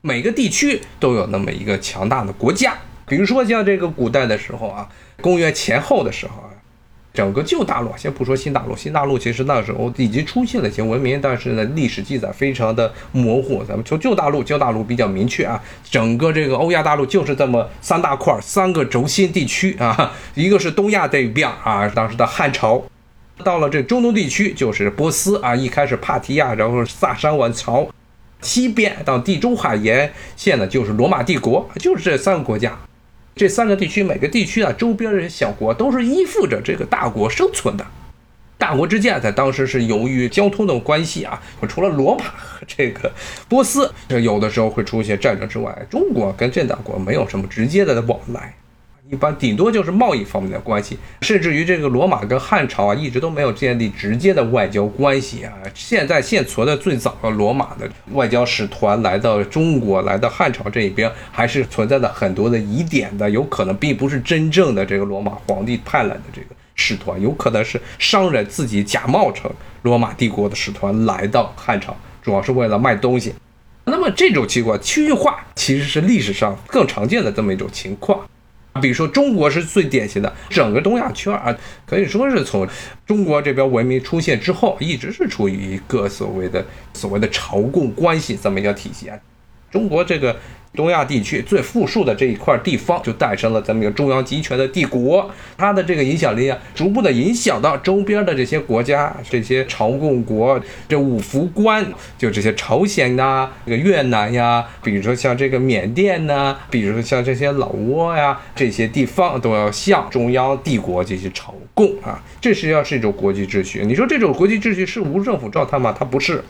每个地区都有那么一个强大的国家。比如说像这个古代的时候啊，公元前后的时候啊，整个旧大陆，先不说新大陆，新大陆其实那时候已经出现了一些文明，但是呢，历史记载非常的模糊。咱们从旧大陆，旧大陆比较明确啊，整个这个欧亚大陆就是这么三大块，三个轴心地区啊，一个是东亚这一边啊，当时的汉朝。到了这中东地区，就是波斯啊，一开始帕提亚，然后萨珊王朝，西边到地中海沿线呢，就是罗马帝国，就是这三个国家。这三个地区，每个地区啊，周边这些小国都是依附着这个大国生存的。大国之间在当时是由于交通的关系啊，除了罗马和这个波斯，这有的时候会出现战争之外，中国跟这两国没有什么直接的往来。一般顶多就是贸易方面的关系，甚至于这个罗马跟汉朝啊，一直都没有建立直接的外交关系啊。现在现存的最早的罗马的外交使团来到中国，来到汉朝这一边，还是存在着很多的疑点的，有可能并不是真正的这个罗马皇帝派来的这个使团，有可能是商人自己假冒成罗马帝国的使团来到汉朝，主要是为了卖东西。那么这种情况，区域化其实是历史上更常见的这么一种情况。比如说，中国是最典型的，整个东亚圈啊，可以说是从中国这边文明出现之后，一直是处于一个所谓的所谓的朝贡关系这么一个体系啊。中国这个。东亚地区最富庶的这一块地方，就诞生了咱们一个中央集权的帝国。它的这个影响力啊，逐步的影响到周边的这些国家，这些朝贡国，这五福关，就这些朝鲜呐，这个越南呀，比如说像这个缅甸呐，比如说像这些老挝呀，这些地方都要向中央帝国进行朝贡啊。这实际上是一种国际秩序。你说这种国际秩序是无政府状态吗？它不是。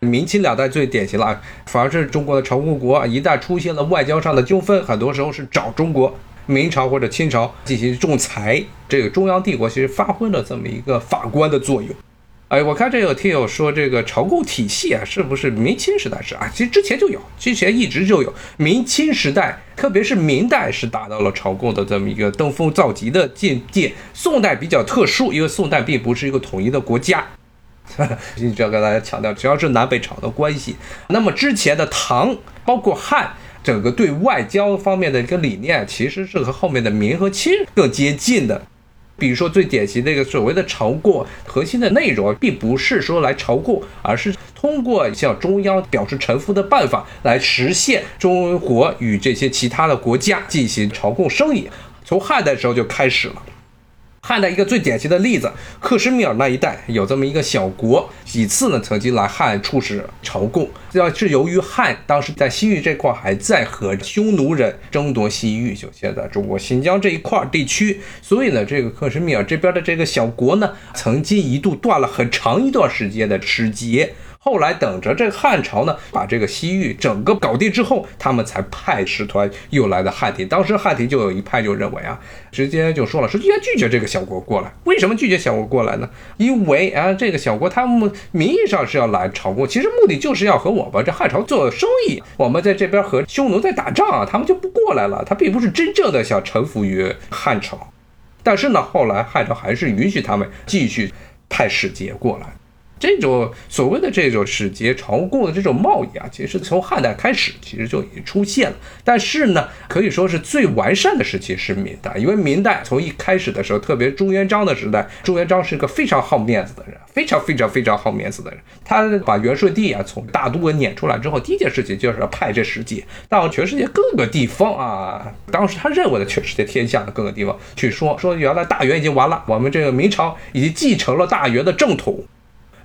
明清两代最典型了，反而是中国的朝贡国啊，一旦出现了外交上的纠纷，很多时候是找中国明朝或者清朝进行仲裁。这个中央帝国其实发挥了这么一个法官的作用。哎，我看这有听友说，这个朝贡体系啊，是不是明清时代是啊？其实之前就有，之前一直就有。明清时代，特别是明代是达到了朝贡的这么一个登峰造极的境界。宋代比较特殊，因为宋代并不是一个统一的国家。一直要跟大家强调，只要是南北朝的关系，那么之前的唐，包括汉，整个对外交方面的一个理念，其实是和后面的明和清更接近的。比如说最典型的一个所谓的朝贡，核心的内容并不是说来朝贡，而是通过向中央表示臣服的办法来实现中国与这些其他的国家进行朝贡生意。从汉代时候就开始了。汉代一个最典型的例子，克什米尔那一带有这么一个小国，几次呢曾经来汉出使朝贡。要是由于汉当时在西域这块还在和匈奴人争夺西域，就现在中国新疆这一块地区，所以呢，这个克什米尔这边的这个小国呢，曾经一度断了很长一段时间的使节。后来等着这汉朝呢，把这个西域整个搞定之后，他们才派使团又来的汉庭。当时汉庭就有一派就认为啊，直接就说了，说应该拒绝这个小国过来。为什么拒绝小国过来呢？因为啊，这个小国他们名义上是要来朝贡，其实目的就是要和我们这汉朝做生意。我们在这边和匈奴在打仗啊，他们就不过来了。他并不是真正的想臣服于汉朝。但是呢，后来汉朝还是允许他们继续派使节过来。这种所谓的这种使节朝贡的这种贸易啊，其实从汉代开始其实就已经出现了。但是呢，可以说是最完善的时期是明代，因为明代从一开始的时候，特别朱元璋的时代，朱元璋是一个非常好面子的人，非常非常非常好面子的人。他把元顺帝啊从大都给撵出来之后，第一件事情就是要派这使节到全世界各个地方啊，当时他认为的全世界天下的各个地方去说说，原来大元已经完了，我们这个明朝已经继承了大元的正统。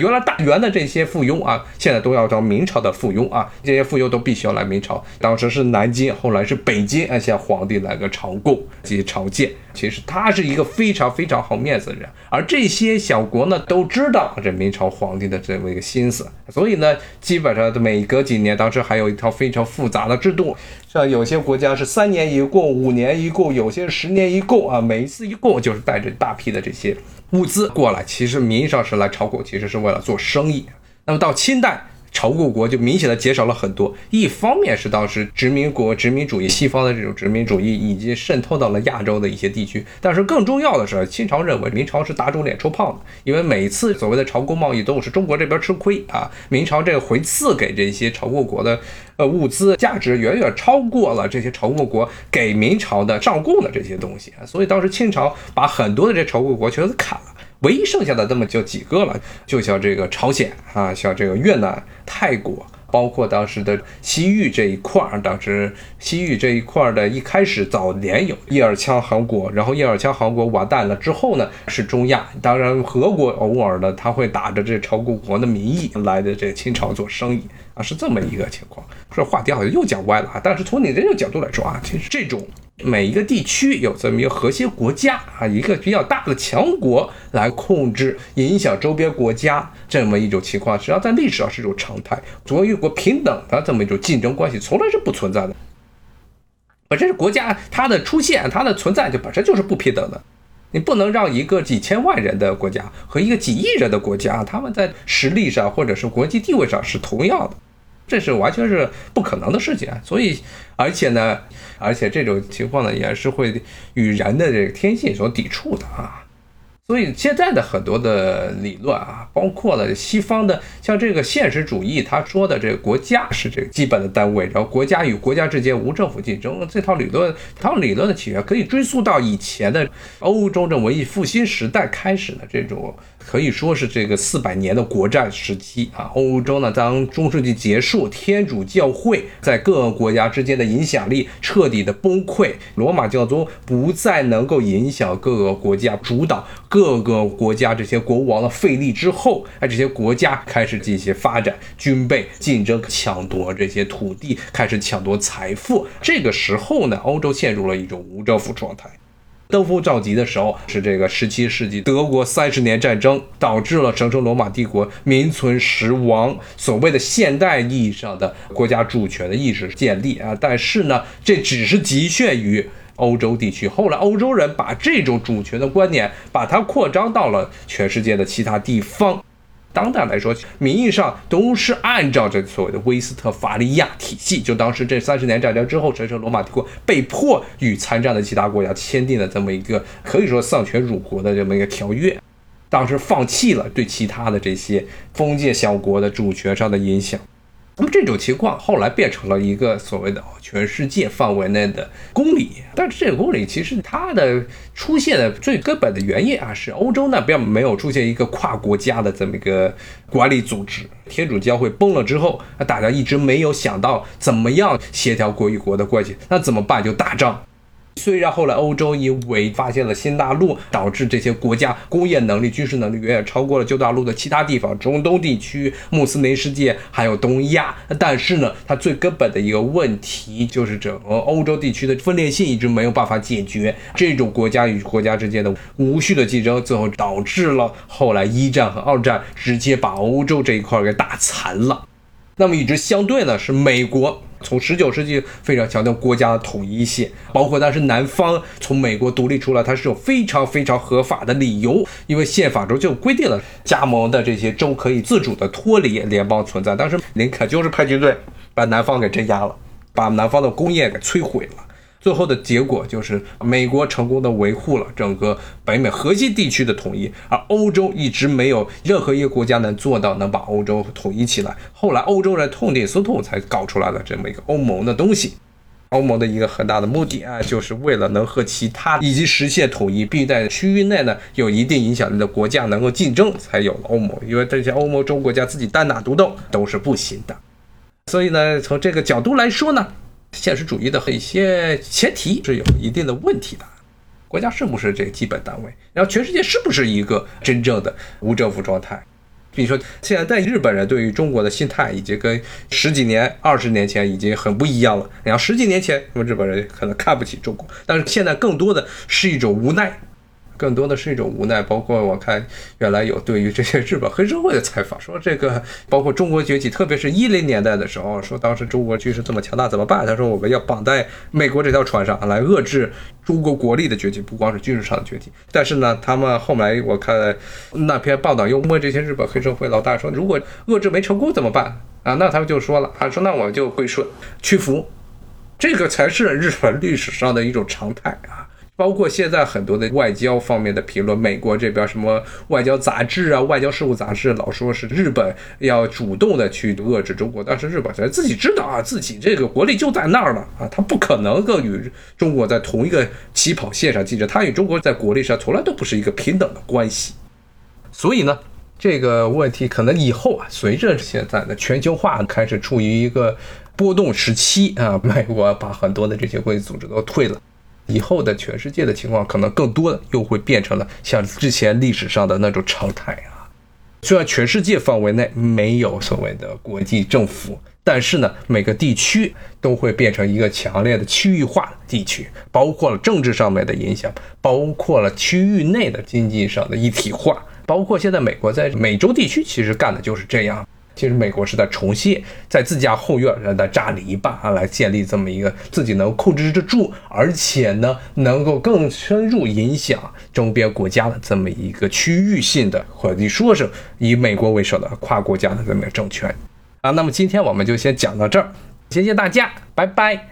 原来大元的这些附庸啊，现在都要当明朝的附庸啊，这些附庸都必须要来明朝。当时是南京，后来是北京，啊，向皇帝来个朝贡及朝见。其实他是一个非常非常好面子的人，而这些小国呢，都知道这明朝皇帝的这么一个心思，所以呢，基本上每隔几年，当时还有一套非常复杂的制度，像有些国家是三年一供，五年一供，有些十年一供啊，每一次一供就是带着大批的这些。物资过来，其实名义上是来炒股，其实是为了做生意。那么到清代，朝贡国就明显的减少了很多。一方面是当时殖民国殖民主义西方的这种殖民主义已经渗透到了亚洲的一些地区，但是更重要的是，清朝认为明朝是打肿脸充胖子，因为每次所谓的朝贡贸易都是中国这边吃亏啊，明朝这回赐给这些朝贡国的呃物资价值远远超过了这些朝贡国给明朝的上贡的这些东西，所以当时清朝把很多的这朝贡国全都砍了。唯一剩下的那么就几个了，就像这个朝鲜啊，像这个越南、泰国，包括当时的西域这一块儿。当时西域这一块儿的一开始早年有叶尔羌汗国，然后叶尔羌汗国完蛋了之后呢，是中亚。当然，俄国偶尔呢，他会打着这朝贡国的名义来的这清朝做生意啊，是这么一个情况。这话题好像又讲歪了啊，但是从你这个角度来说啊，其实这种。每一个地区有这么一个核心国家啊，一个比较大的强国来控制、影响周边国家这么一种情况，实际上在历史上是一种常态。中国与国平等的这么一种竞争关系，从来是不存在的。本身是国家它的出现、它的存在就本身就是不平等的。你不能让一个几千万人的国家和一个几亿人的国家，他们在实力上或者是国际地位上是同样的。这是完全是不可能的事情，所以，而且呢，而且这种情况呢，也是会与人的这个天性所抵触的啊。所以现在的很多的理论啊，包括了西方的，像这个现实主义，他说的这个国家是这个基本的单位，然后国家与国家之间无政府竞争，这套理论，这套理论的起源可以追溯到以前的欧洲的文艺复兴时代开始的这种。可以说是这个四百年的国战时期啊，欧洲呢，当中世纪结束，天主教会在各个国家之间的影响力彻底的崩溃，罗马教宗不再能够影响各个国家，主导各个国家这些国王的费力之后，哎，这些国家开始进行发展，军备竞争，抢夺这些土地，开始抢夺财富。这个时候呢，欧洲陷入了一种无政府状态。登峰造极的时候是这个十七世纪德国三十年战争，导致了神圣罗马帝国名存实亡，所谓的现代意义上的国家主权的意识建立啊。但是呢，这只是局限于欧洲地区。后来欧洲人把这种主权的观念，把它扩张到了全世界的其他地方。当代来说，名义上都是按照这所谓的威斯特伐利亚体系。就当时这三十年战争之后，神圣罗马帝国被迫与参战的其他国家签订了这么一个可以说丧权辱国的这么一个条约，当时放弃了对其他的这些封建小国的主权上的影响。那么这种情况后来变成了一个所谓的全世界范围内的公理，但是这个公理其实它的出现的最根本的原因啊，是欧洲那边没有出现一个跨国家的这么一个管理组织。天主教会崩了之后，大家一直没有想到怎么样协调国与国的关系，那怎么办？就打仗。虽然后来欧洲因为发现了新大陆，导致这些国家工业能力、军事能力远远超过了旧大陆的其他地方，中东地区、穆斯林世界还有东亚。但是呢，它最根本的一个问题就是整个欧洲地区的分裂性一直没有办法解决，这种国家与国家之间的无序的竞争，最后导致了后来一战和二战直接把欧洲这一块给打残了。那么与之相对呢，是美国。从十九世纪非常强调国家的统一性，包括当时南方从美国独立出来，它是有非常非常合法的理由，因为宪法中就规定了加盟的这些州可以自主的脱离联邦存在。当时林肯就是派军队把南方给镇压了，把南方的工业给摧毁了。最后的结果就是美国成功的维护了整个北美核心地区的统一，而欧洲一直没有任何一个国家能做到能把欧洲统一起来。后来欧洲人痛定思痛，才搞出来了这么一个欧盟的东西。欧盟的一个很大的目的啊，就是为了能和其他以及实现统一，并在区域内呢有一定影响力的国家能够竞争，才有了欧盟。因为这些欧盟中国家自己单打独斗都是不行的。所以呢，从这个角度来说呢。现实主义的一些前提是有一定的问题的，国家是不是这个基本单位？然后全世界是不是一个真正的无政府状态？比如说，现在在日本人对于中国的心态已经跟十几年、二十年前已经很不一样了。然后十几年前，日本人可能看不起中国，但是现在更多的是一种无奈。更多的是一种无奈。包括我看原来有对于这些日本黑社会的采访，说这个包括中国崛起，特别是一零年代的时候，说当时中国军事这么强大怎么办？他说我们要绑在美国这条船上来遏制中国国力的崛起，不光是军事上的崛起。但是呢，他们后来我看那篇报道又问这些日本黑社会老大说，如果遏制没成功怎么办？啊，那他们就说了，他说那我就归顺屈服。这个才是日本历史上的一种常态啊！包括现在很多的外交方面的评论，美国这边什么外交杂志啊、外交事务杂志，老说是日本要主动的去遏制中国，但是日本人自己知道啊，自己这个国力就在那儿了啊，他不可能够与中国在同一个起跑线上竞争，他与中国在国力上从来都不是一个平等的关系。所以呢，这个问题可能以后啊，随着现在的全球化开始处于一个。波动时期啊，美国把很多的这些国际组织都退了，以后的全世界的情况可能更多的又会变成了像之前历史上的那种常态啊。虽然全世界范围内没有所谓的国际政府，但是呢，每个地区都会变成一个强烈的区域化地区，包括了政治上面的影响，包括了区域内的经济上的一体化，包括现在美国在美洲地区其实干的就是这样。其实美国是在重新，在自家后院让它扎篱笆啊，来建立这么一个自己能控制得住，而且呢，能够更深入影响周边国家的这么一个区域性的，或者说是以美国为首的跨国家的这么一个政权啊。那么今天我们就先讲到这儿，谢谢大家，拜拜。